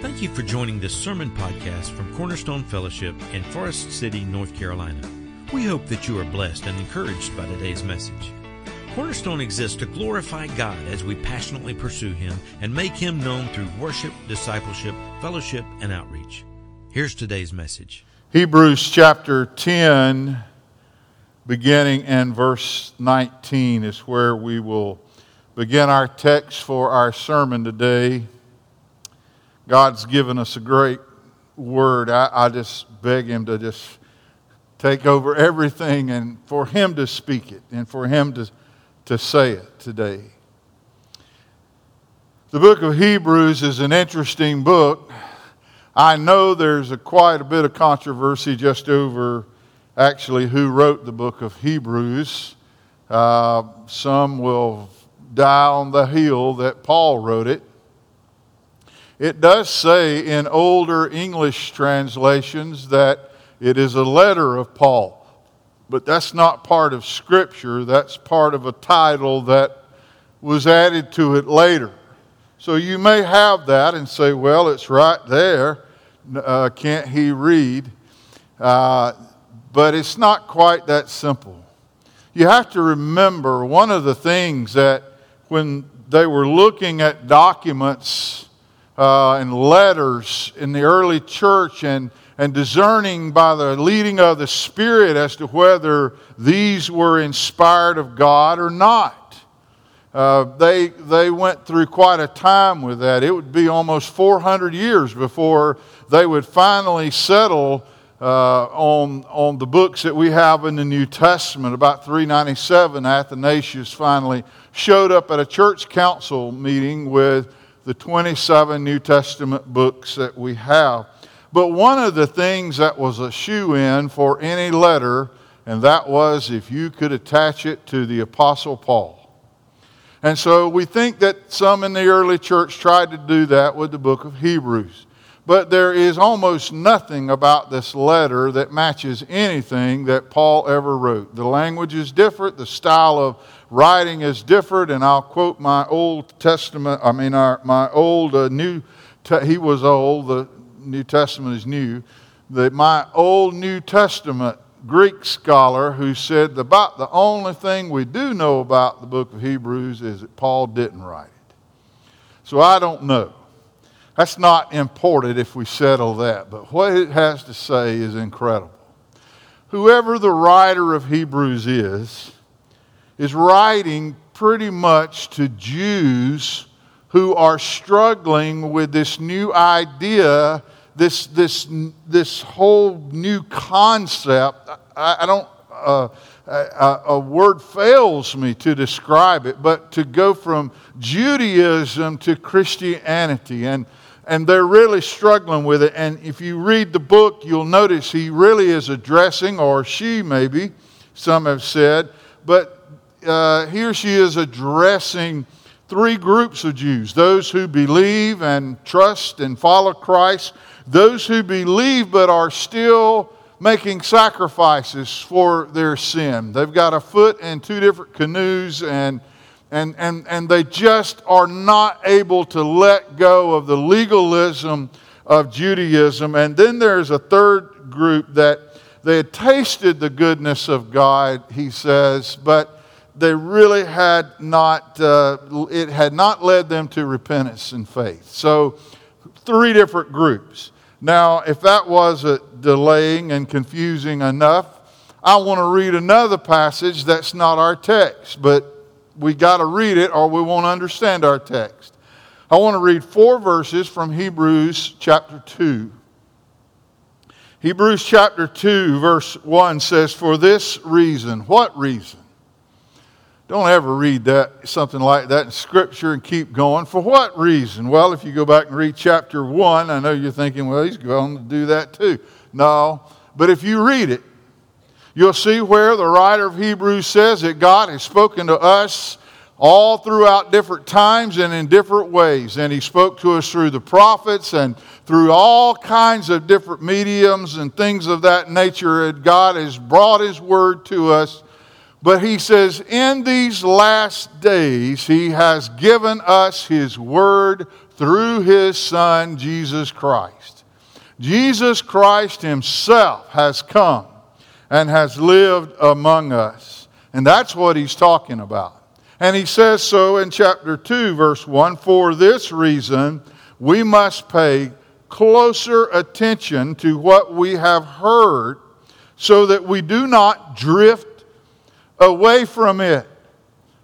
Thank you for joining this sermon podcast from Cornerstone Fellowship in Forest City, North Carolina. We hope that you are blessed and encouraged by today's message. Cornerstone exists to glorify God as we passionately pursue Him and make Him known through worship, discipleship, fellowship, and outreach. Here's today's message Hebrews chapter 10, beginning in verse 19, is where we will begin our text for our sermon today. God's given us a great word. I, I just beg Him to just take over everything and for Him to speak it and for Him to, to say it today. The book of Hebrews is an interesting book. I know there's a, quite a bit of controversy just over actually who wrote the book of Hebrews. Uh, some will die on the hill that Paul wrote it. It does say in older English translations that it is a letter of Paul, but that's not part of Scripture. That's part of a title that was added to it later. So you may have that and say, well, it's right there. Uh, can't he read? Uh, but it's not quite that simple. You have to remember one of the things that when they were looking at documents uh, and letters in the early church and, and discerning by the leading of the Spirit as to whether these were inspired of God or not. Uh, they, they went through quite a time with that. It would be almost 400 years before they would finally settle uh, on, on the books that we have in the New Testament. About 397, Athanasius finally showed up at a church council meeting with the 27 New Testament books that we have. But one of the things that was a shoo in for any letter, and that was if you could attach it to the Apostle Paul. And so we think that some in the early church tried to do that with the book of Hebrews. But there is almost nothing about this letter that matches anything that Paul ever wrote. The language is different, the style of writing is different, and I'll quote my Old Testament, I mean, our, my old uh, New, te- he was old, the New Testament is new. The, my old New Testament Greek scholar who said about the only thing we do know about the book of Hebrews is that Paul didn't write it. So I don't know. That's not important if we settle that, but what it has to say is incredible. Whoever the writer of Hebrews is, is writing pretty much to Jews who are struggling with this new idea, this, this, this whole new concept. I, I don't, uh, a, a, word fails me to describe it, but to go from Judaism to Christianity. And and they're really struggling with it. And if you read the book, you'll notice he really is addressing, or she maybe, some have said, but uh, here she is addressing three groups of Jews those who believe and trust and follow Christ, those who believe but are still making sacrifices for their sin. They've got a foot in two different canoes and and, and, and they just are not able to let go of the legalism of Judaism. And then there's a third group that they had tasted the goodness of God, he says, but they really had not, uh, it had not led them to repentance and faith. So, three different groups. Now, if that wasn't delaying and confusing enough, I want to read another passage that's not our text, but we got to read it or we won't understand our text. I want to read four verses from Hebrews chapter 2. Hebrews chapter 2, verse 1 says, For this reason, what reason? Don't ever read that, something like that in Scripture and keep going. For what reason? Well, if you go back and read chapter 1, I know you're thinking, well, he's going to do that too. No. But if you read it, You'll see where the writer of Hebrews says that God has spoken to us all throughout different times and in different ways. And He spoke to us through the prophets and through all kinds of different mediums and things of that nature. And God has brought His word to us. But He says, in these last days, He has given us His word through his Son, Jesus Christ. Jesus Christ himself has come and has lived among us. And that's what he's talking about. And he says so in chapter 2, verse 1 For this reason, we must pay closer attention to what we have heard so that we do not drift away from it.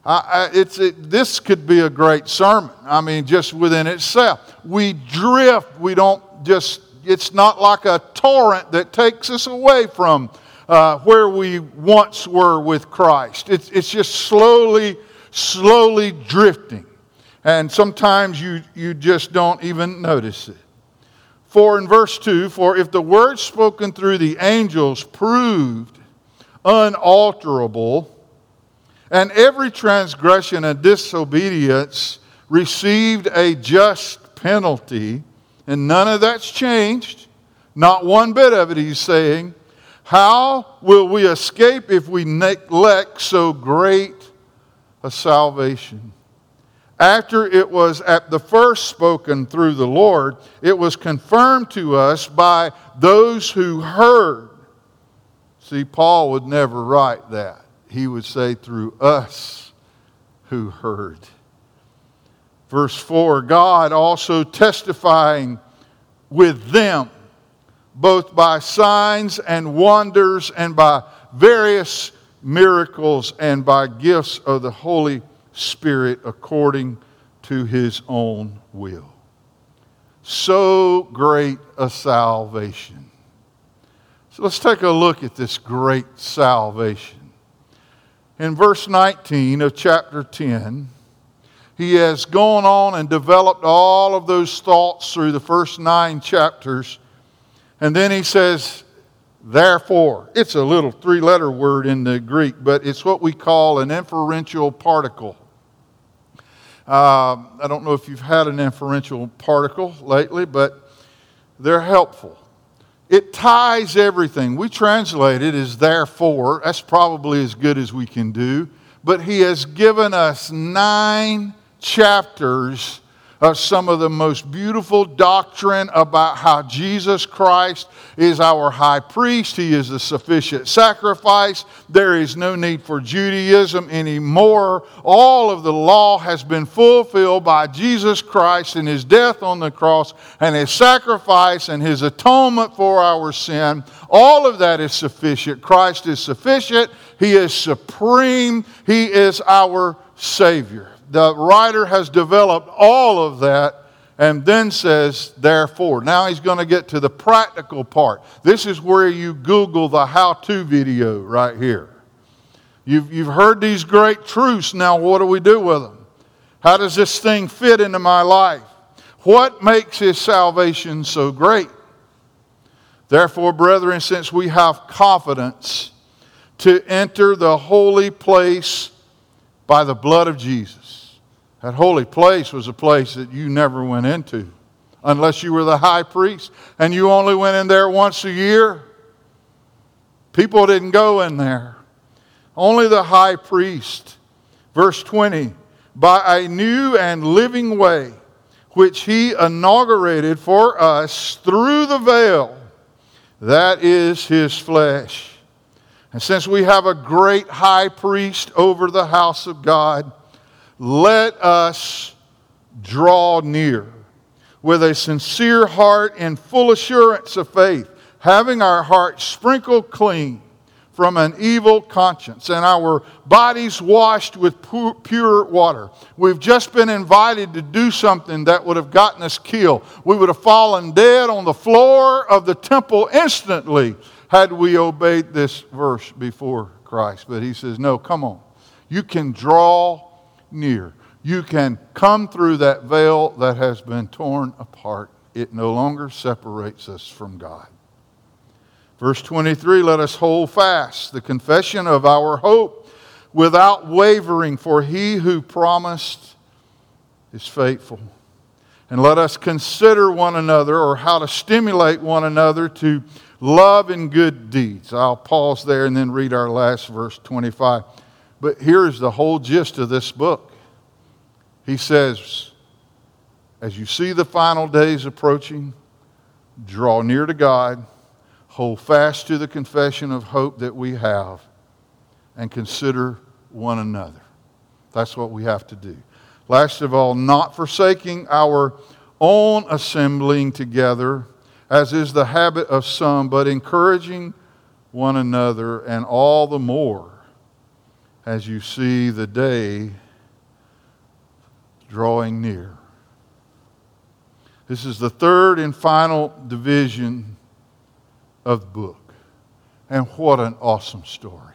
I, I, it's, it, this could be a great sermon. I mean, just within itself. We drift, we don't just, it's not like a torrent that takes us away from uh, where we once were with Christ. It's, it's just slowly, slowly drifting. And sometimes you, you just don't even notice it. For in verse 2, for if the word spoken through the angels proved unalterable, and every transgression and disobedience received a just penalty, and none of that's changed, not one bit of it, he's saying. How will we escape if we neglect so great a salvation? After it was at the first spoken through the Lord, it was confirmed to us by those who heard. See, Paul would never write that. He would say, through us who heard. Verse 4 God also testifying with them both by signs and wonders and by various miracles and by gifts of the Holy Spirit according to his own will. So great a salvation. So let's take a look at this great salvation. In verse 19 of chapter 10, he has gone on and developed all of those thoughts through the first nine chapters and then he says, therefore. It's a little three letter word in the Greek, but it's what we call an inferential particle. Uh, I don't know if you've had an inferential particle lately, but they're helpful. It ties everything. We translate it as therefore. That's probably as good as we can do. But he has given us nine chapters of some of the most beautiful doctrine about how Jesus Christ is our high priest. He is the sufficient sacrifice. There is no need for Judaism anymore. All of the law has been fulfilled by Jesus Christ in his death on the cross and his sacrifice and his atonement for our sin. All of that is sufficient. Christ is sufficient. He is supreme. He is our Savior the writer has developed all of that and then says, therefore. Now he's going to get to the practical part. This is where you Google the how to video right here. You've, you've heard these great truths. Now, what do we do with them? How does this thing fit into my life? What makes his salvation so great? Therefore, brethren, since we have confidence to enter the holy place by the blood of Jesus, that holy place was a place that you never went into unless you were the high priest and you only went in there once a year. People didn't go in there. Only the high priest. Verse 20 by a new and living way which he inaugurated for us through the veil, that is his flesh. And since we have a great high priest over the house of God, let us draw near with a sincere heart and full assurance of faith, having our hearts sprinkled clean from an evil conscience and our bodies washed with pure water. We've just been invited to do something that would have gotten us killed. We would have fallen dead on the floor of the temple instantly had we obeyed this verse before Christ. But he says, No, come on. You can draw near. You can come through that veil that has been torn apart. It no longer separates us from God. Verse 23 let us hold fast the confession of our hope without wavering, for he who promised is faithful. And let us consider one another or how to stimulate one another to love and good deeds. I'll pause there and then read our last verse 25. But here's the whole gist of this book. He says, as you see the final days approaching, draw near to God, hold fast to the confession of hope that we have, and consider one another. That's what we have to do. Last of all, not forsaking our own assembling together, as is the habit of some, but encouraging one another, and all the more as you see the day drawing near. This is the third and final division of the book. And what an awesome story.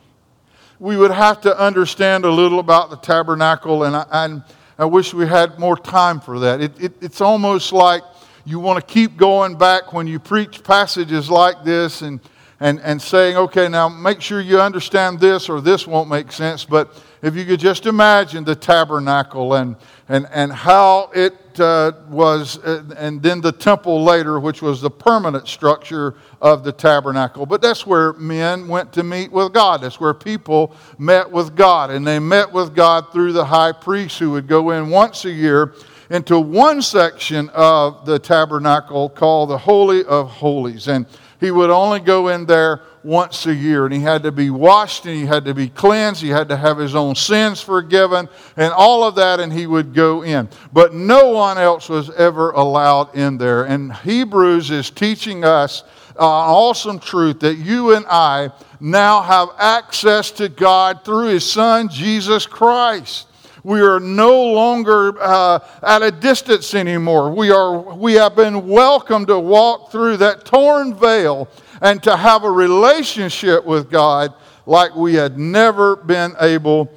We would have to understand a little about the tabernacle, and I, I wish we had more time for that. It, it, it's almost like you want to keep going back when you preach passages like this and, and, and saying, okay, now make sure you understand this or this won't make sense. But if you could just imagine the tabernacle and, and, and how it uh, was, uh, and then the temple later, which was the permanent structure of the tabernacle. But that's where men went to meet with God. That's where people met with God. And they met with God through the high priest who would go in once a year into one section of the tabernacle called the Holy of Holies. And he would only go in there once a year. And he had to be washed and he had to be cleansed. He had to have his own sins forgiven and all of that, and he would go in. But no one else was ever allowed in there. And Hebrews is teaching us an awesome truth that you and I now have access to God through his son, Jesus Christ. We are no longer uh, at a distance anymore. We, are, we have been welcomed to walk through that torn veil and to have a relationship with God like we had never been able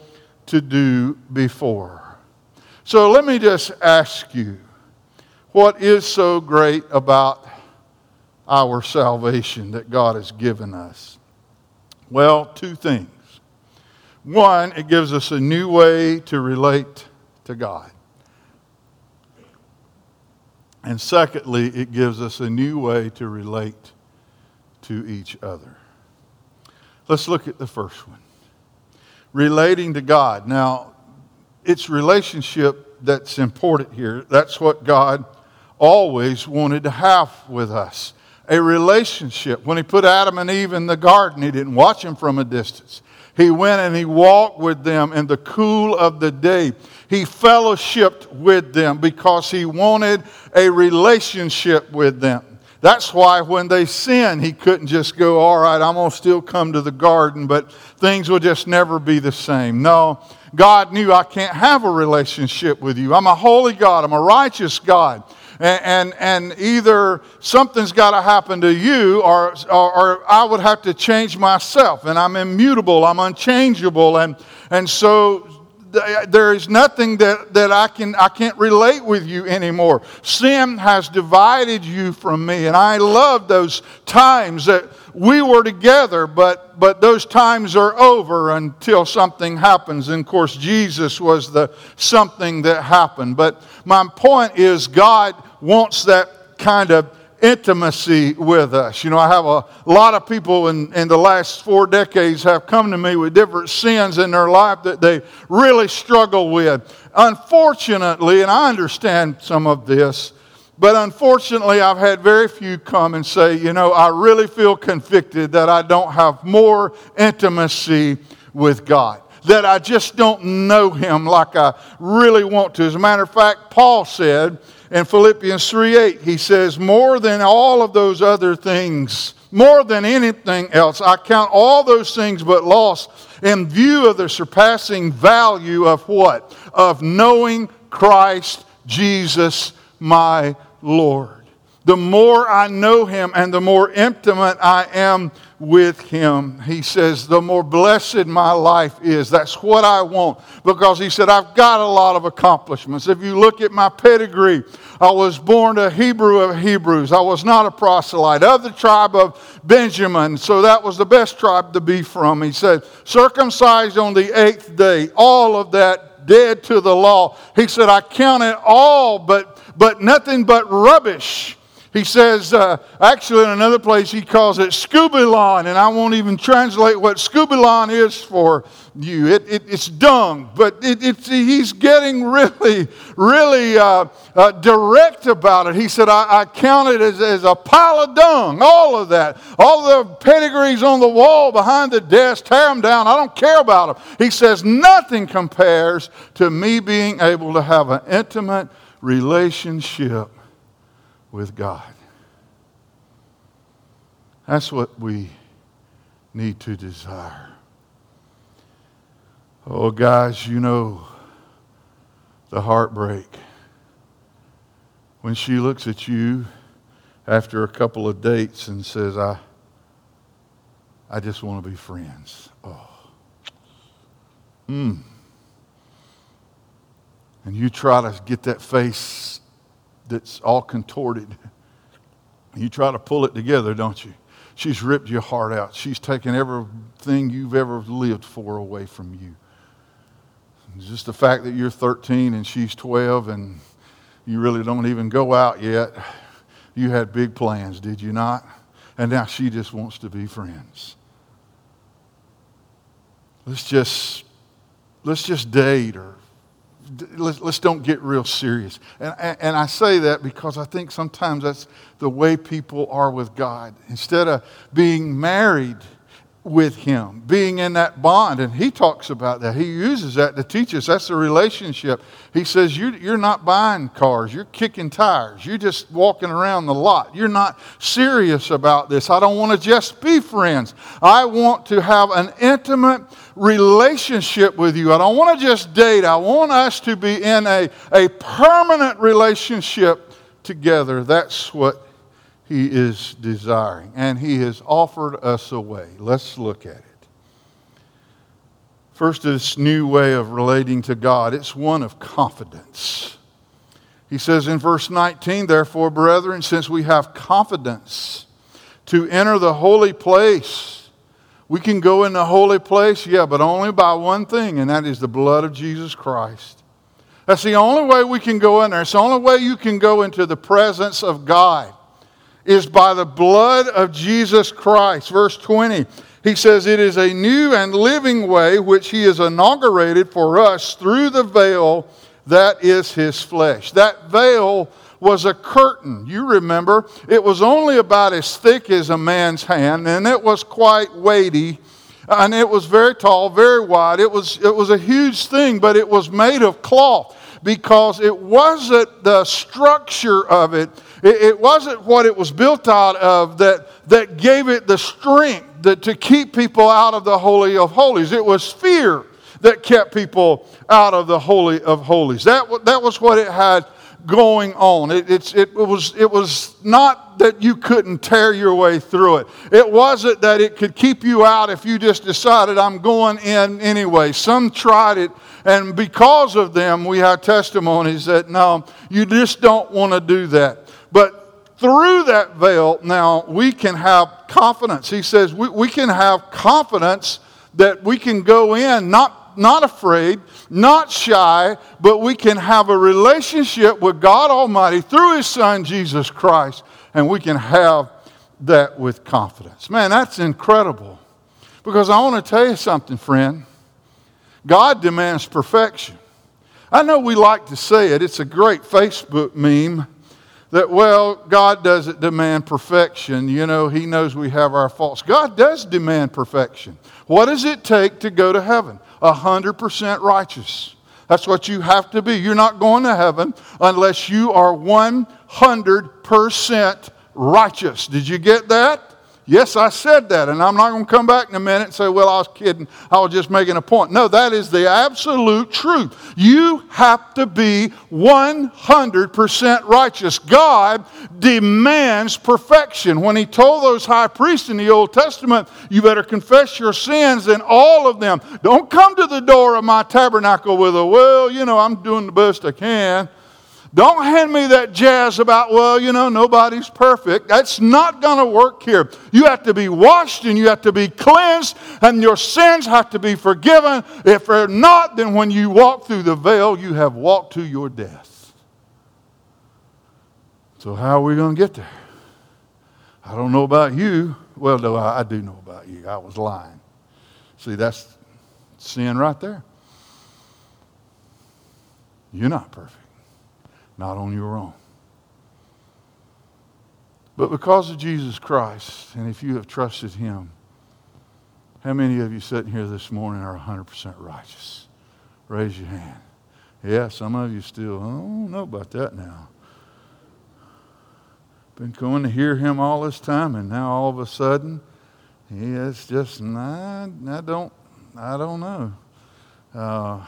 to do before. So let me just ask you what is so great about our salvation that God has given us? Well, two things. One, it gives us a new way to relate to God. And secondly, it gives us a new way to relate to each other. Let's look at the first one relating to God. Now, it's relationship that's important here. That's what God always wanted to have with us a relationship. When He put Adam and Eve in the garden, He didn't watch them from a distance. He went and he walked with them in the cool of the day. He fellowshipped with them because he wanted a relationship with them. That's why when they sinned, he couldn't just go, All right, I'm going to still come to the garden, but things will just never be the same. No, God knew I can't have a relationship with you. I'm a holy God, I'm a righteous God. And, and, and either something's got to happen to you, or, or, or I would have to change myself. And I'm immutable, I'm unchangeable. And, and so there is nothing that, that I, can, I can't relate with you anymore. Sin has divided you from me. And I love those times that we were together, but, but those times are over until something happens. And of course, Jesus was the something that happened. But my point is, God wants that kind of intimacy with us. You know, I have a lot of people in, in the last four decades have come to me with different sins in their life that they really struggle with. Unfortunately, and I understand some of this, but unfortunately, I've had very few come and say, you know, I really feel convicted that I don't have more intimacy with God. That I just don't know Him like I really want to. As a matter of fact, Paul said, in Philippians 3 8, he says, More than all of those other things, more than anything else, I count all those things but loss in view of the surpassing value of what? Of knowing Christ Jesus my Lord. The more I know him and the more intimate I am with him. He says, the more blessed my life is. That's what I want. Because he said, I've got a lot of accomplishments. If you look at my pedigree, I was born a Hebrew of Hebrews. I was not a proselyte of the tribe of Benjamin. So that was the best tribe to be from. He said, circumcised on the eighth day. All of that dead to the law. He said, I count it all, but, but nothing but rubbish He says, uh, actually, in another place, he calls it scubalon, and I won't even translate what scubalon is for you. It, it, it's dung, but it, he's getting really, really uh, uh, direct about it. He said, I, I count it as, as a pile of dung, all of that. All the pedigrees on the wall behind the desk, tear them down. I don't care about them. He says, nothing compares to me being able to have an intimate relationship with God. That's what we need to desire. Oh, guys, you know the heartbreak when she looks at you after a couple of dates and says, I, I just want to be friends. Oh. Hmm. And you try to get that face that's all contorted. You try to pull it together, don't you? She's ripped your heart out. She's taken everything you've ever lived for away from you. Just the fact that you're 13 and she's 12 and you really don't even go out yet. You had big plans, did you not? And now she just wants to be friends. Let's just let's just date or let's, let's don't get real serious. And, and I say that because I think sometimes that's the way people are with God. Instead of being married with Him, being in that bond, and He talks about that. He uses that to teach us that's a relationship. He says, you, You're not buying cars, you're kicking tires, you're just walking around the lot. You're not serious about this. I don't want to just be friends. I want to have an intimate relationship with you. I don't want to just date. I want us to be in a, a permanent relationship together. That's what he is desiring. And he has offered us a way. Let's look at it. First, this new way of relating to God, it's one of confidence. He says in verse 19, Therefore, brethren, since we have confidence to enter the holy place, we can go in the holy place, yeah, but only by one thing, and that is the blood of Jesus Christ. That's the only way we can go in there. It's the only way you can go into the presence of God is by the blood of Jesus Christ. Verse 20, he says, It is a new and living way which he has inaugurated for us through the veil that is his flesh. That veil was a curtain. You remember, it was only about as thick as a man's hand, and it was quite weighty, and it was very tall, very wide. It was, it was a huge thing, but it was made of cloth because it wasn't the structure of it, it, it wasn't what it was built out of that, that gave it the strength that, to keep people out of the Holy of Holies. It was fear that kept people out of the Holy of Holies. That, that was what it had going on. It, it's, it, was, it was not that you couldn't tear your way through it. It wasn't that it could keep you out if you just decided, I'm going in anyway. Some tried it, and because of them, we have testimonies that no, you just don't want to do that. But through that veil, now we can have confidence. He says we, we can have confidence that we can go in not not afraid, not shy, but we can have a relationship with God Almighty through His Son, Jesus Christ, and we can have that with confidence. Man, that's incredible. Because I want to tell you something, friend. God demands perfection. I know we like to say it, it's a great Facebook meme that, well, God doesn't demand perfection. You know, He knows we have our faults. God does demand perfection. What does it take to go to heaven? 100% righteous. That's what you have to be. You're not going to heaven unless you are 100% righteous. Did you get that? Yes, I said that, and I'm not going to come back in a minute and say, well, I was kidding. I was just making a point. No, that is the absolute truth. You have to be 100% righteous. God demands perfection. When He told those high priests in the Old Testament, you better confess your sins and all of them. Don't come to the door of my tabernacle with a, well, you know, I'm doing the best I can. Don't hand me that jazz about, well, you know, nobody's perfect. That's not going to work here. You have to be washed and you have to be cleansed and your sins have to be forgiven. If they're not, then when you walk through the veil, you have walked to your death. So, how are we going to get there? I don't know about you. Well, no, I, I do know about you. I was lying. See, that's sin right there. You're not perfect, not on your own. But because of Jesus Christ, and if you have trusted Him, how many of you sitting here this morning are 100% righteous? Raise your hand. Yeah, some of you still, I don't know about that now. Been going to hear him all this time, and now all of a sudden, yeah, it's just, nah, I don't, I don't know. Uh,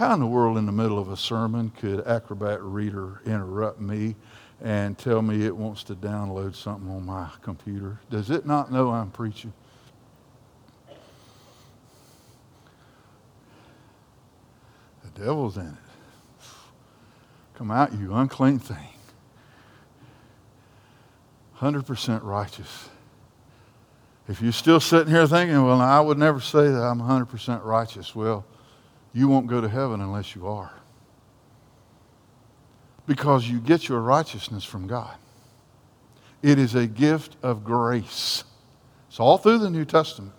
how in the world, in the middle of a sermon, could Acrobat Reader interrupt me and tell me it wants to download something on my computer? Does it not know I'm preaching? The devil's in it. Come out, you unclean thing. 100% righteous. If you're still sitting here thinking, well, I would never say that I'm 100% righteous, well, you won't go to heaven unless you are. Because you get your righteousness from God. It is a gift of grace. It's all through the New Testament.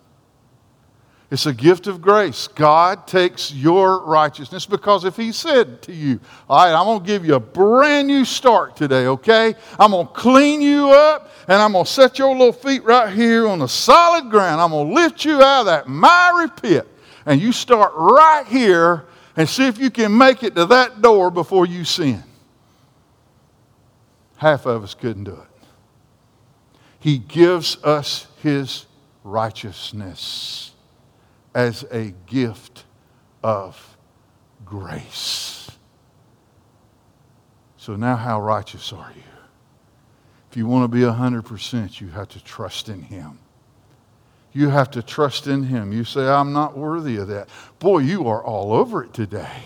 It's a gift of grace. God takes your righteousness because if He said to you, All right, I'm going to give you a brand new start today, okay? I'm going to clean you up and I'm going to set your little feet right here on the solid ground. I'm going to lift you out of that miry pit. And you start right here and see if you can make it to that door before you sin. Half of us couldn't do it. He gives us His righteousness as a gift of grace. So now, how righteous are you? If you want to be 100%, you have to trust in Him. You have to trust in Him. You say, I'm not worthy of that. Boy, you are all over it today.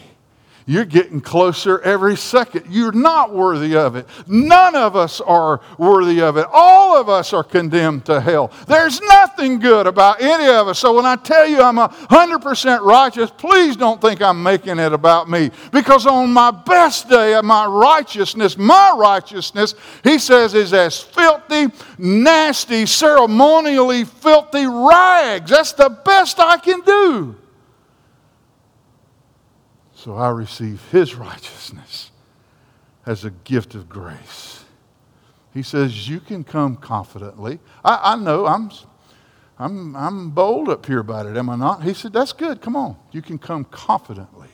You're getting closer every second. You're not worthy of it. None of us are worthy of it. All of us are condemned to hell. There's nothing good about any of us. So when I tell you I'm 100% righteous, please don't think I'm making it about me. Because on my best day, of my righteousness, my righteousness, he says, is as filthy, nasty, ceremonially filthy rags. That's the best I can do. So I receive his righteousness as a gift of grace. He says, You can come confidently. I, I know I'm, I'm, I'm bold up here about it, am I not? He said, That's good. Come on. You can come confidently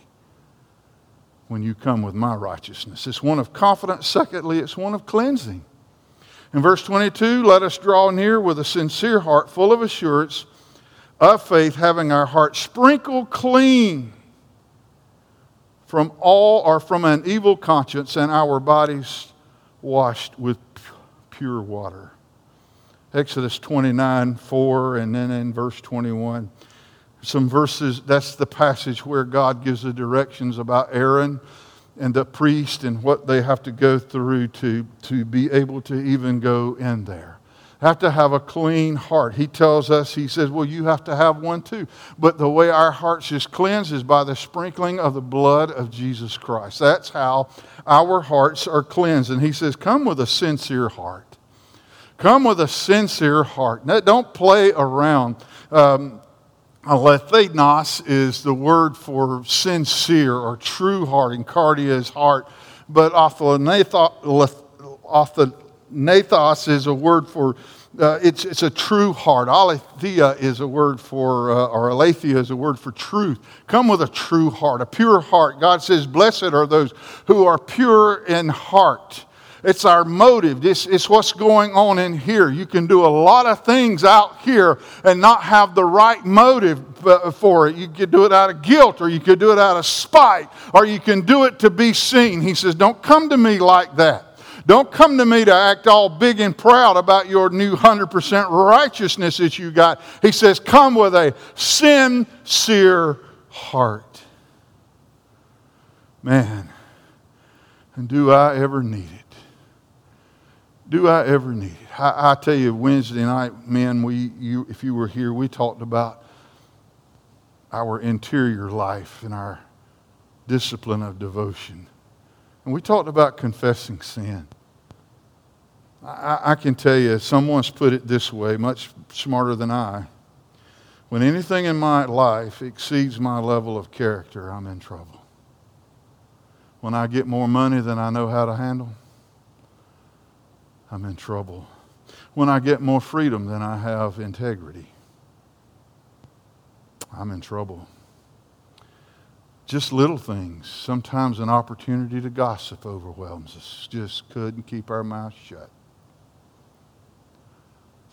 when you come with my righteousness. It's one of confidence. Secondly, it's one of cleansing. In verse 22, let us draw near with a sincere heart, full of assurance of faith, having our hearts sprinkled clean from all or from an evil conscience and our bodies washed with pure water. Exodus 29 4, and then in verse 21. Some verses, that's the passage where God gives the directions about Aaron and the priest and what they have to go through to, to be able to even go in there have to have a clean heart. He tells us, he says, well, you have to have one too. But the way our hearts is cleansed is by the sprinkling of the blood of Jesus Christ. That's how our hearts are cleansed. And he says, come with a sincere heart. Come with a sincere heart. Now, don't play around. Um, Alethinos is the word for sincere or true heart, and cardia is heart. But nathos is a word for, uh, it's, it's a true heart. Aletheia is a word for, uh, or aletheia is a word for truth. Come with a true heart, a pure heart. God says, Blessed are those who are pure in heart. It's our motive. It's, it's what's going on in here. You can do a lot of things out here and not have the right motive uh, for it. You could do it out of guilt, or you could do it out of spite, or you can do it to be seen. He says, Don't come to me like that. Don't come to me to act all big and proud about your new 100% righteousness that you got. He says, Come with a sincere heart. Man, and do I ever need it? Do I ever need it? I, I tell you, Wednesday night, men, we, you, if you were here, we talked about our interior life and our discipline of devotion. And we talked about confessing sin. I, I can tell you, someone's put it this way, much smarter than I. When anything in my life exceeds my level of character, I'm in trouble. When I get more money than I know how to handle, I'm in trouble. When I get more freedom than I have integrity, I'm in trouble. Just little things. Sometimes an opportunity to gossip overwhelms us. Just couldn't keep our mouths shut.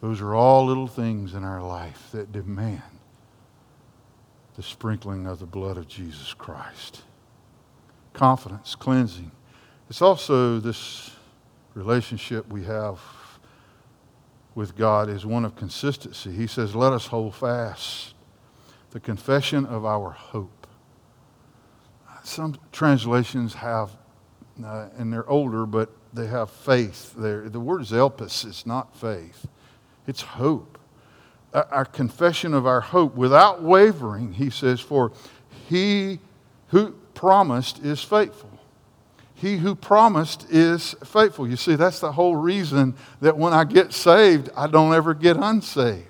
Those are all little things in our life that demand the sprinkling of the blood of Jesus Christ. Confidence, cleansing. It's also this relationship we have with God is one of consistency. He says, Let us hold fast the confession of our hope. Some translations have, uh, and they're older, but they have faith. They're, the word is elpis, it's not faith, it's hope. Our confession of our hope without wavering, he says, for he who promised is faithful. He who promised is faithful. You see, that's the whole reason that when I get saved, I don't ever get unsaved.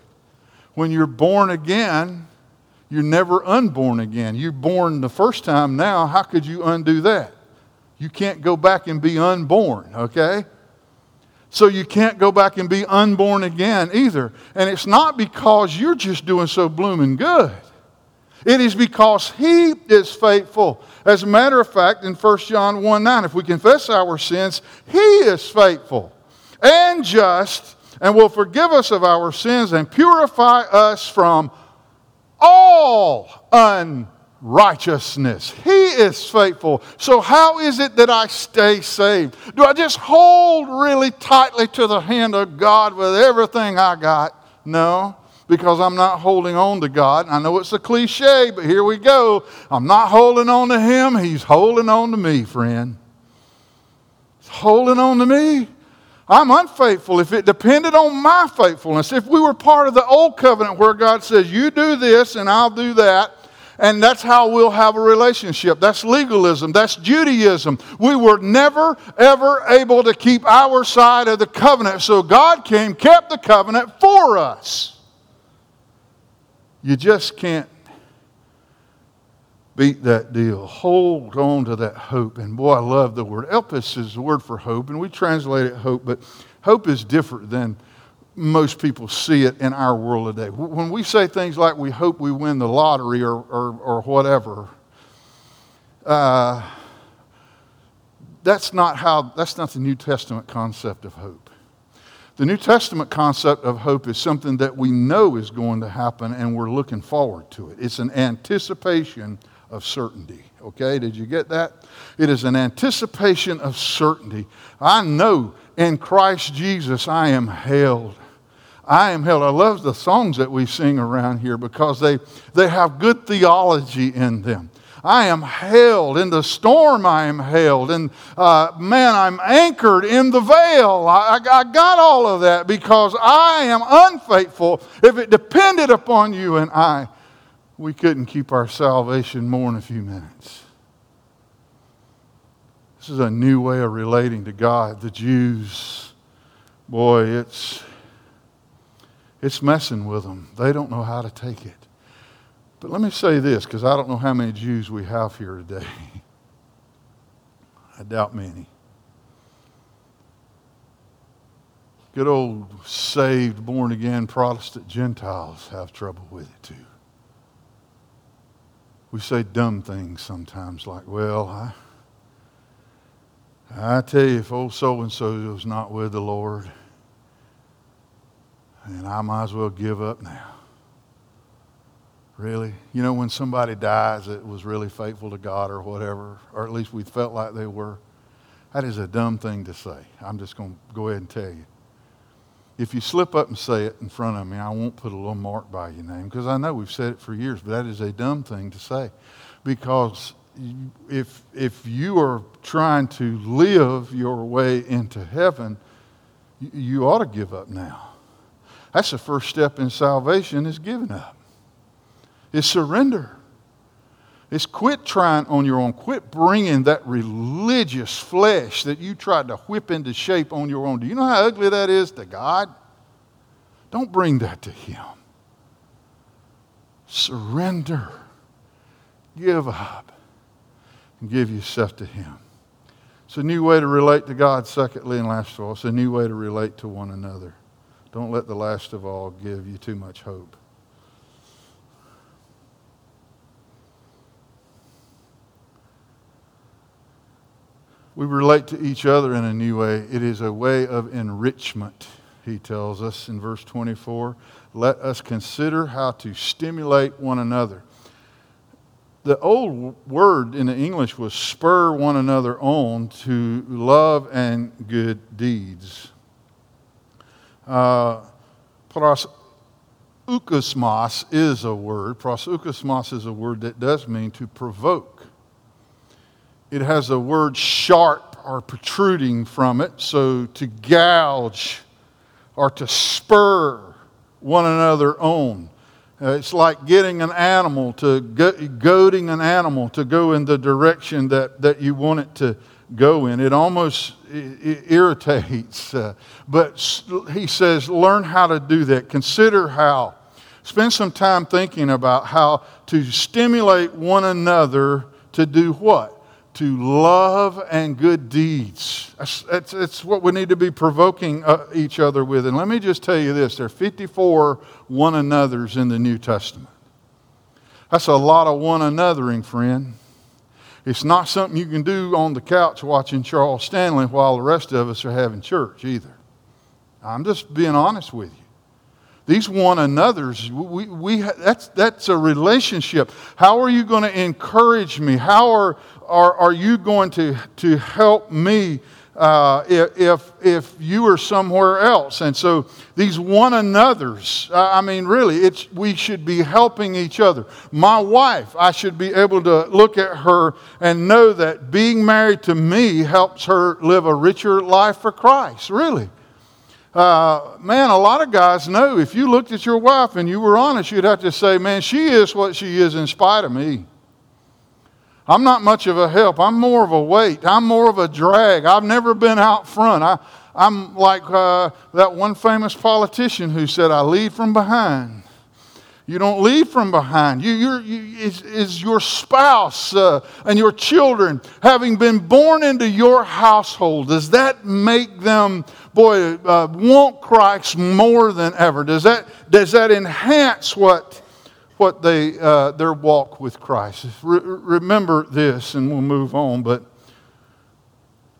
When you're born again, you're never unborn again. You're born the first time now. How could you undo that? You can't go back and be unborn, okay? So you can't go back and be unborn again either. And it's not because you're just doing so blooming good. It is because He is faithful. As a matter of fact, in 1 John 1 9, if we confess our sins, He is faithful and just and will forgive us of our sins and purify us from all unrighteousness. He is faithful. So, how is it that I stay saved? Do I just hold really tightly to the hand of God with everything I got? No, because I'm not holding on to God. I know it's a cliche, but here we go. I'm not holding on to Him, He's holding on to me, friend. He's holding on to me. I'm unfaithful. If it depended on my faithfulness, if we were part of the old covenant where God says, You do this and I'll do that, and that's how we'll have a relationship. That's legalism. That's Judaism. We were never, ever able to keep our side of the covenant. So God came, kept the covenant for us. You just can't beat that deal. Hold on to that hope. And boy, I love the word. Elpis is the word for hope, and we translate it hope, but hope is different than most people see it in our world today. When we say things like we hope we win the lottery or, or, or whatever, uh, that's not how, that's not the New Testament concept of hope. The New Testament concept of hope is something that we know is going to happen and we're looking forward to it. It's an anticipation of certainty. Okay, did you get that? It is an anticipation of certainty. I know in Christ Jesus I am held. I am held. I love the songs that we sing around here because they, they have good theology in them. I am held. In the storm, I am held. And uh, man, I'm anchored in the veil. I, I, got all of that because I am unfaithful. If it depended upon you and I, we couldn't keep our salvation more than a few minutes. This is a new way of relating to God. The Jews, boy, it's, it's messing with them. They don't know how to take it. But let me say this, because I don't know how many Jews we have here today. I doubt many. Good old saved, born again Protestant Gentiles have trouble with it too we say dumb things sometimes like, well, I, I tell you, if old so and so is not with the Lord, then I might as well give up now. Really? You know, when somebody dies that was really faithful to God or whatever, or at least we felt like they were, that is a dumb thing to say. I'm just going to go ahead and tell you if you slip up and say it in front of me, I won't put a little mark by your name because I know we've said it for years, but that is a dumb thing to say. Because if, if you are trying to live your way into heaven, you, you ought to give up now. That's the first step in salvation is giving up. Is surrender. is quit trying on your own. Quit bringing that religious flesh that you tried to whip into shape on your own. Do you know how ugly that is to God? Don't bring that to Him. Surrender. Give up. And give yourself to Him. It's a new way to relate to God, secondly and last of all. It's a new way to relate to one another. Don't let the last of all give you too much hope. We relate to each other in a new way. It is a way of enrichment, he tells us in verse 24. Let us consider how to stimulate one another. The old word in the English was spur one another on to love and good deeds. Uh, paroxysmos is a word. Paroxysmos is a word that does mean to provoke it has a word sharp or protruding from it, so to gouge or to spur one another on. Uh, it's like getting an animal to go, goading an animal to go in the direction that, that you want it to go in. It almost it irritates. Uh, but he says, learn how to do that. Consider how. Spend some time thinking about how to stimulate one another to do what? to love and good deeds. That's, that's, that's, what we need to be provoking uh, each other with. And let me just tell you this there are 54 one another's in the New Testament. That's a lot of one anothering, friend. It's not something you can do on the couch watching Charles Stanley while the rest of us are having church either. I'm just being honest with you. These one another's, we, we, that's, that's a relationship. How are you going to encourage me? How are, are, are you going to, to help me uh, if, if you are somewhere else? And so these one another's, I mean, really, it's, we should be helping each other. My wife, I should be able to look at her and know that being married to me helps her live a richer life for Christ, really. Uh, man, a lot of guys know if you looked at your wife and you were honest, you'd have to say, man, she is what she is in spite of me. I'm not much of a help. I'm more of a weight. I'm more of a drag. I've never been out front. I, I'm like uh, that one famous politician who said, I lead from behind. You don't lead from behind. You, you, is, is, your spouse uh, and your children having been born into your household? Does that make them, boy, uh, want Christ more than ever? Does that, does that enhance what what they, uh, their walk with Christ. Re- remember this, and we'll move on, but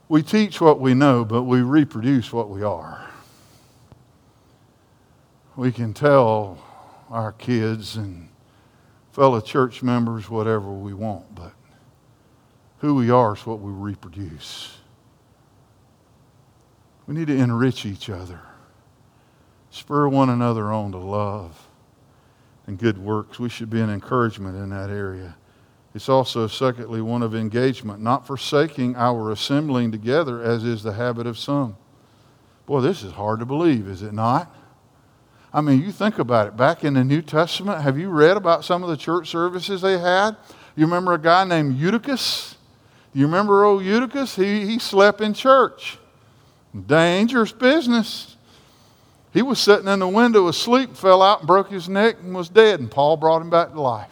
we teach what we know, but we reproduce what we are. We can tell our kids and fellow church members whatever we want, but who we are is what we reproduce. We need to enrich each other, spur one another on to love and good works. We should be an encouragement in that area. It's also, secondly, one of engagement, not forsaking our assembling together, as is the habit of some. Boy, this is hard to believe, is it not? I mean, you think about it. Back in the New Testament, have you read about some of the church services they had? You remember a guy named Eutychus? You remember old Eutychus? He, he slept in church. Dangerous business. He was sitting in the window asleep, fell out and broke his neck and was dead, and Paul brought him back to life.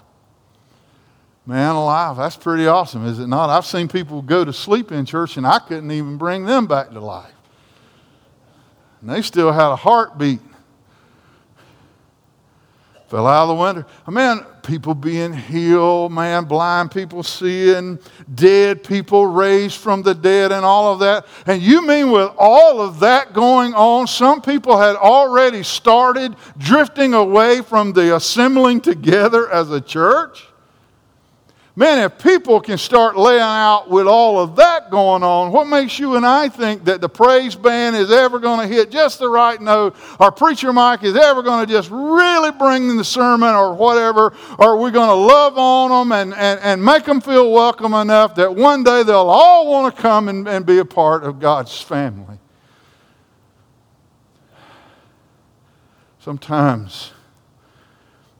Man alive, that's pretty awesome, is it not? I've seen people go to sleep in church and I couldn't even bring them back to life. And they still had a heartbeat fell out of the window. Man, people being healed, man, blind people seeing, dead people raised from the dead, and all of that. And you mean with all of that going on, some people had already started drifting away from the assembling together as a church? Man, if people can start laying out with all of that going on, what makes you and I think that the praise band is ever going to hit just the right note, or preacher Mike is ever going to just really bring in the sermon or whatever, or we're going to love on them and, and, and make them feel welcome enough that one day they'll all want to come and, and be a part of God's family? Sometimes,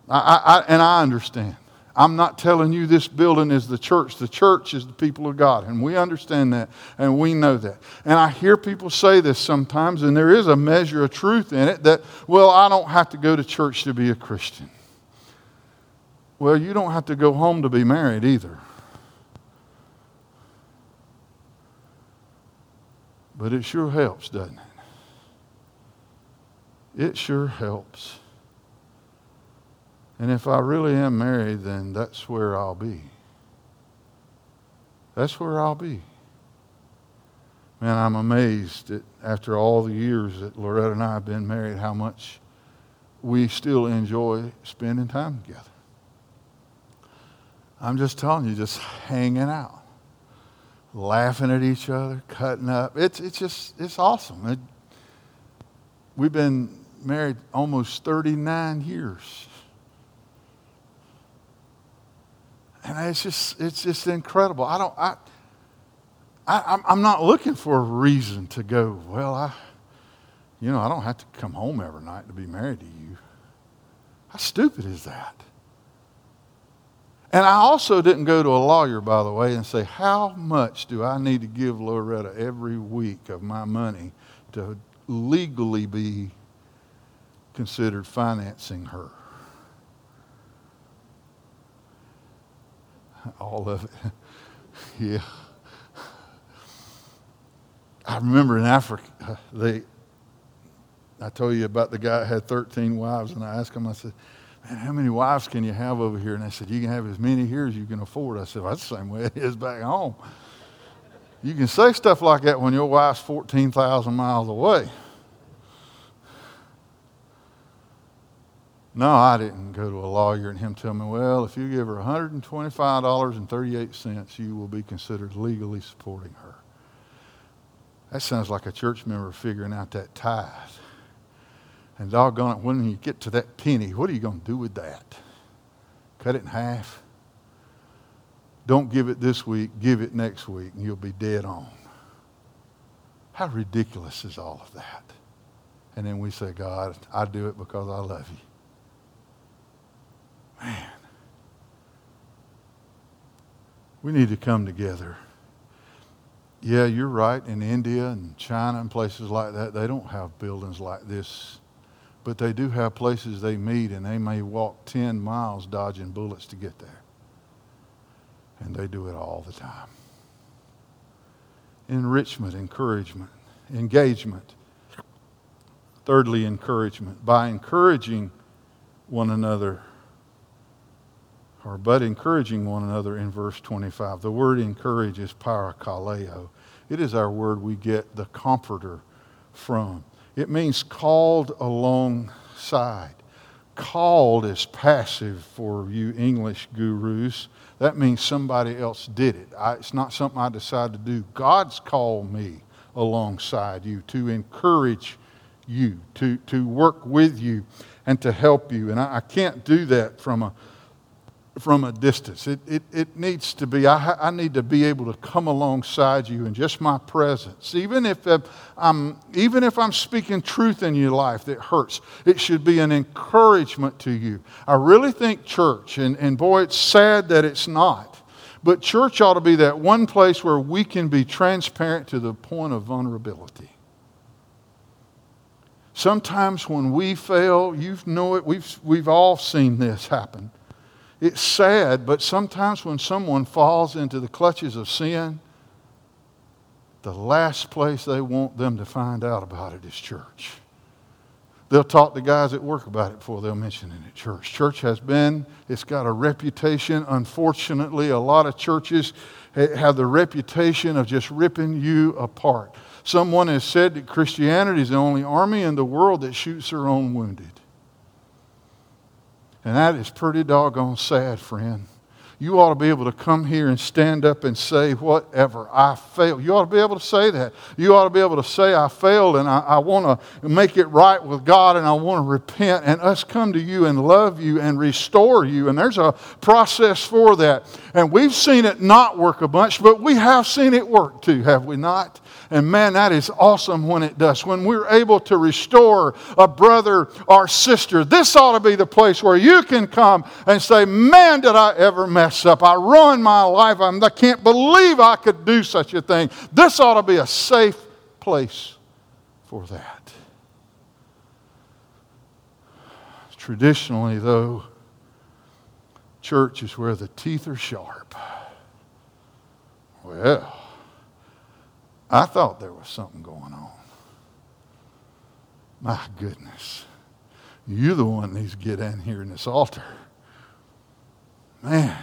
I, I, and I understand. I'm not telling you this building is the church. The church is the people of God. And we understand that and we know that. And I hear people say this sometimes, and there is a measure of truth in it that, well, I don't have to go to church to be a Christian. Well, you don't have to go home to be married either. But it sure helps, doesn't it? It sure helps. And if I really am married, then that's where I'll be. That's where I'll be. Man, I'm amazed that after all the years that Loretta and I have been married, how much we still enjoy spending time together. I'm just telling you, just hanging out, laughing at each other, cutting up. It's, it's just, it's awesome. It, we've been married almost 39 years. And it's just it's just incredible. I don't I, I I'm not looking for a reason to go. Well, I you know I don't have to come home every night to be married to you. How stupid is that? And I also didn't go to a lawyer, by the way, and say, How much do I need to give Loretta every week of my money to legally be considered financing her? All of it. yeah. I remember in Africa, uh, they, I told you about the guy that had 13 wives, and I asked him, I said, Man, how many wives can you have over here? And they said, You can have as many here as you can afford. I said, well, That's the same way it is back home. You can say stuff like that when your wife's 14,000 miles away. No, I didn't go to a lawyer and him tell me, well, if you give her $125.38, you will be considered legally supporting her. That sounds like a church member figuring out that tithe. And doggone it, when you get to that penny, what are you going to do with that? Cut it in half? Don't give it this week, give it next week, and you'll be dead on. How ridiculous is all of that? And then we say, God, I do it because I love you. Man. We need to come together. Yeah, you're right. In India and China and places like that, they don't have buildings like this. But they do have places they meet, and they may walk 10 miles dodging bullets to get there. And they do it all the time. Enrichment, encouragement, engagement. Thirdly, encouragement. By encouraging one another, or but encouraging one another in verse 25. The word encourage is parakaleo. It is our word we get the comforter from. It means called alongside. Called is passive for you English gurus. That means somebody else did it. I, it's not something I decided to do. God's called me alongside you to encourage you, to, to work with you, and to help you. And I, I can't do that from a from a distance. It, it, it needs to be, I, I need to be able to come alongside you in just my presence. Even if, I'm, even if I'm speaking truth in your life that hurts, it should be an encouragement to you. I really think church, and, and boy, it's sad that it's not, but church ought to be that one place where we can be transparent to the point of vulnerability. Sometimes when we fail, you know it, we've, we've all seen this happen it's sad, but sometimes when someone falls into the clutches of sin, the last place they want them to find out about it is church. They'll talk to guys at work about it before they'll mention it at church. Church has been, it's got a reputation. Unfortunately, a lot of churches have the reputation of just ripping you apart. Someone has said that Christianity is the only army in the world that shoots their own wounded. And that is pretty doggone sad, friend. You ought to be able to come here and stand up and say, whatever, I failed. You ought to be able to say that. You ought to be able to say, I failed and I, I want to make it right with God and I want to repent and us come to you and love you and restore you. And there's a process for that. And we've seen it not work a bunch, but we have seen it work too, have we not? And man, that is awesome when it does. When we're able to restore a brother or sister, this ought to be the place where you can come and say, Man, did I ever mess up? I ruined my life. I can't believe I could do such a thing. This ought to be a safe place for that. Traditionally, though, church is where the teeth are sharp. Well, I thought there was something going on. My goodness. You're the one that needs to get in here in this altar. Man.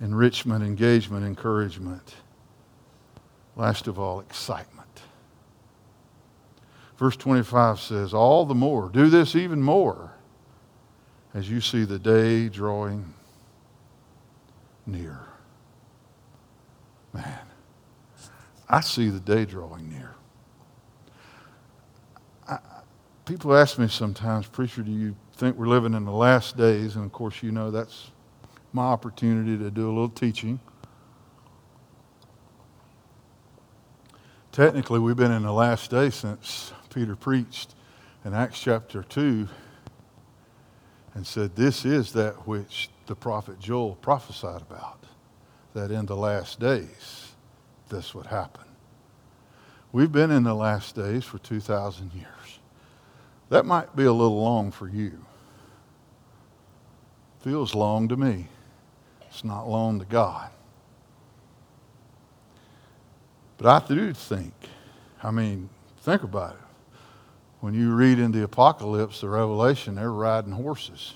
Enrichment, engagement, encouragement. Last of all, excitement. Verse 25 says, All the more, do this even more as you see the day drawing near. Man, I see the day drawing near. I, people ask me sometimes, Preacher, do you think we're living in the last days? And of course, you know that's my opportunity to do a little teaching. Technically, we've been in the last day since Peter preached in Acts chapter 2 and said, This is that which the prophet Joel prophesied about, that in the last days this would happen. We've been in the last days for 2,000 years. That might be a little long for you. Feels long to me. It's not long to God. But I do think, I mean, think about it. When you read in the Apocalypse, the Revelation, they're riding horses.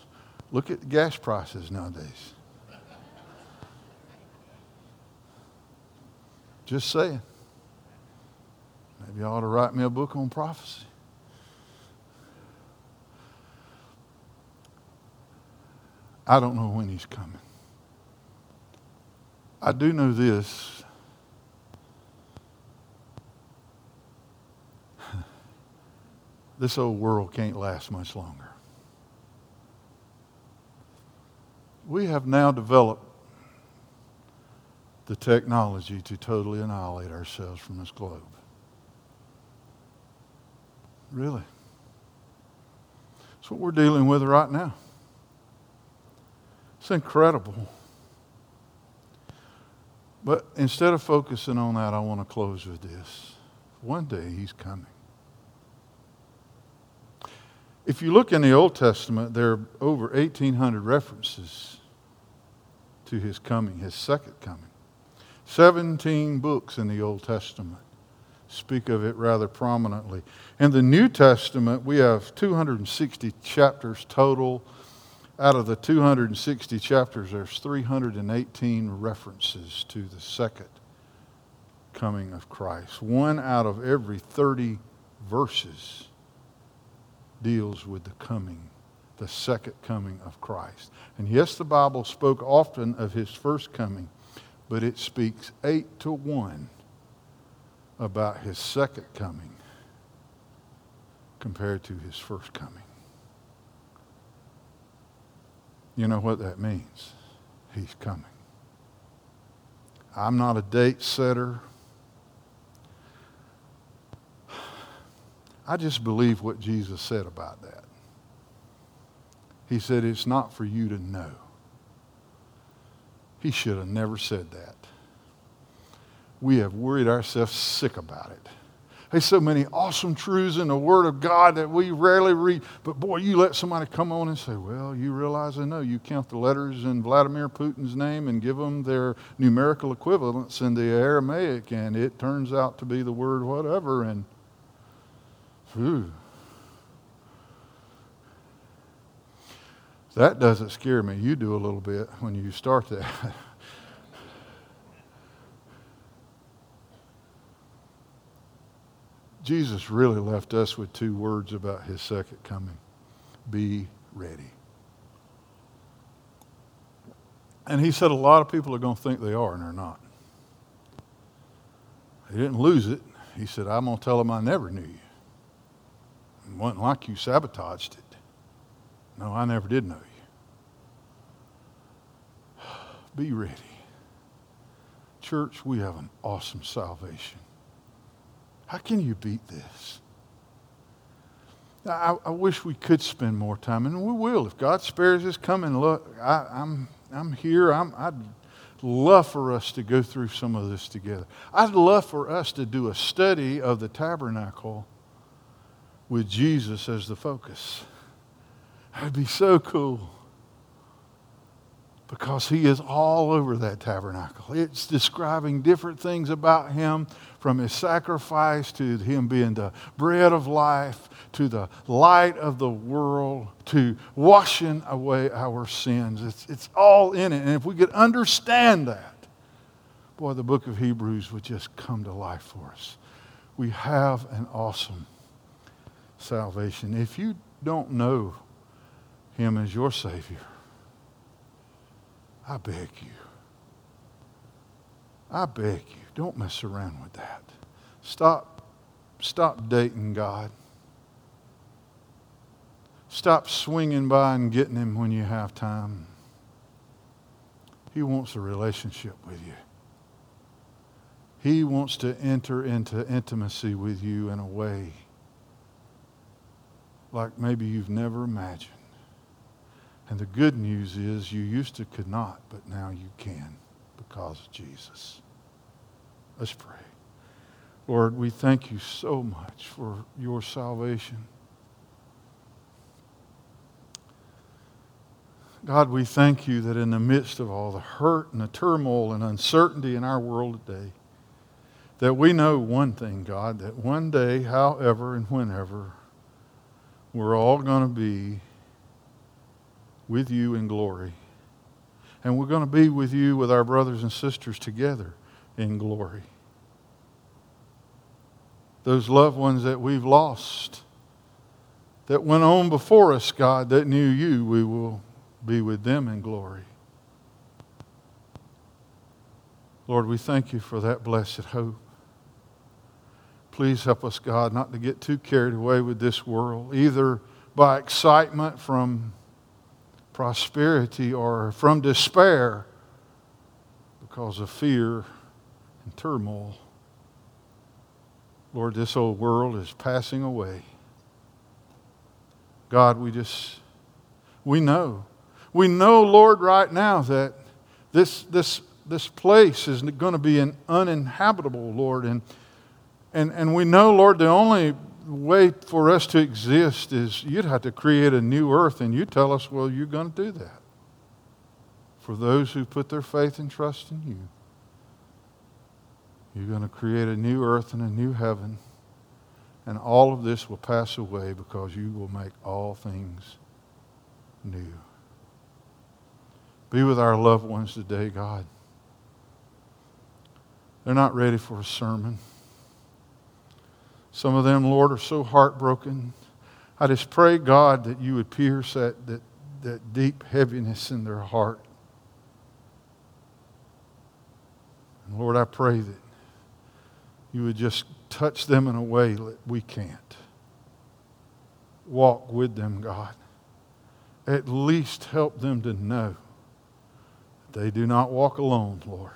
Look at the gas prices nowadays. Just saying. Maybe you ought to write me a book on prophecy. I don't know when he's coming. I do know this this old world can't last much longer. We have now developed the technology to totally annihilate ourselves from this globe. Really. That's what we're dealing with right now. It's incredible. But instead of focusing on that, I want to close with this. One day he's coming. If you look in the Old Testament, there are over 1,800 references to his coming, his second coming. 17 books in the Old Testament speak of it rather prominently. In the New Testament, we have 260 chapters total. Out of the 260 chapters, there's 318 references to the second coming of Christ. One out of every 30 verses deals with the coming, the second coming of Christ. And yes, the Bible spoke often of his first coming, but it speaks eight to one about his second coming compared to his first coming. You know what that means? He's coming. I'm not a date setter. I just believe what Jesus said about that. He said, It's not for you to know. He should have never said that. We have worried ourselves sick about it. There's so many awesome truths in the Word of God that we rarely read. But boy, you let somebody come on and say, Well, you realize I know. You count the letters in Vladimir Putin's name and give them their numerical equivalents in the Aramaic, and it turns out to be the word whatever. And Ooh. That doesn't scare me. You do a little bit when you start that. Jesus really left us with two words about his second coming be ready. And he said a lot of people are going to think they are, and they're not. He didn't lose it. He said, I'm going to tell them I never knew you. It wasn't like you sabotaged it. No, I never did know you. Be ready. Church, we have an awesome salvation. How can you beat this? I, I, wish we could spend more time, and we will. If God spares us, come and look. I, am I'm, I'm here. I'm, I'd love for us to go through some of this together. I'd love for us to do a study of the tabernacle with Jesus as the focus. That'd be so cool because he is all over that tabernacle. It's describing different things about him from his sacrifice to him being the bread of life to the light of the world to washing away our sins. It's, it's all in it. And if we could understand that, boy, the book of Hebrews would just come to life for us. We have an awesome salvation. If you don't know him as your Savior, I beg you. I beg you, don't mess around with that. Stop, stop dating God. Stop swinging by and getting him when you have time. He wants a relationship with you. He wants to enter into intimacy with you in a way like maybe you've never imagined. And the good news is you used to could not, but now you can because of Jesus. Let's pray. Lord, we thank you so much for your salvation. God, we thank you that in the midst of all the hurt and the turmoil and uncertainty in our world today, that we know one thing, God, that one day, however and whenever, we're all going to be with you in glory. And we're going to be with you with our brothers and sisters together in glory. Those loved ones that we've lost, that went on before us, God, that knew you, we will be with them in glory. Lord, we thank you for that blessed hope. Please help us, God, not to get too carried away with this world, either by excitement from prosperity or from despair because of fear and turmoil. Lord, this old world is passing away. God, we just, we know. We know, Lord, right now that this, this, this place is going to be an uninhabitable, Lord. And, and, and we know, Lord, the only way for us to exist is you'd have to create a new earth, and you tell us, well, you're going to do that. For those who put their faith and trust in you, you're going to create a new earth and a new heaven, and all of this will pass away because you will make all things new. Be with our loved ones today, God. They're not ready for a sermon. Some of them, Lord, are so heartbroken. I just pray, God, that you would pierce that, that, that deep heaviness in their heart. And Lord, I pray that you would just touch them in a way that we can't. Walk with them, God. At least help them to know that they do not walk alone, Lord.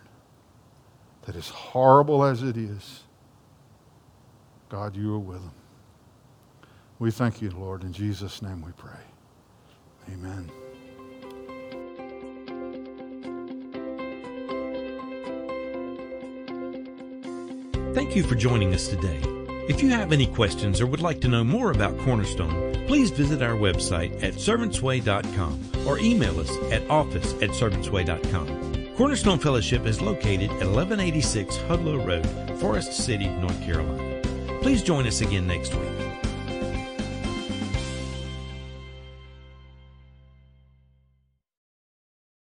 That as horrible as it is, God, you are with them. We thank you, Lord. In Jesus' name we pray. Amen. Thank you for joining us today. If you have any questions or would like to know more about Cornerstone, please visit our website at servantsway.com or email us at office at servantsway.com. Cornerstone Fellowship is located at 1186 Hudlow Road, Forest City, North Carolina. Please join us again next week.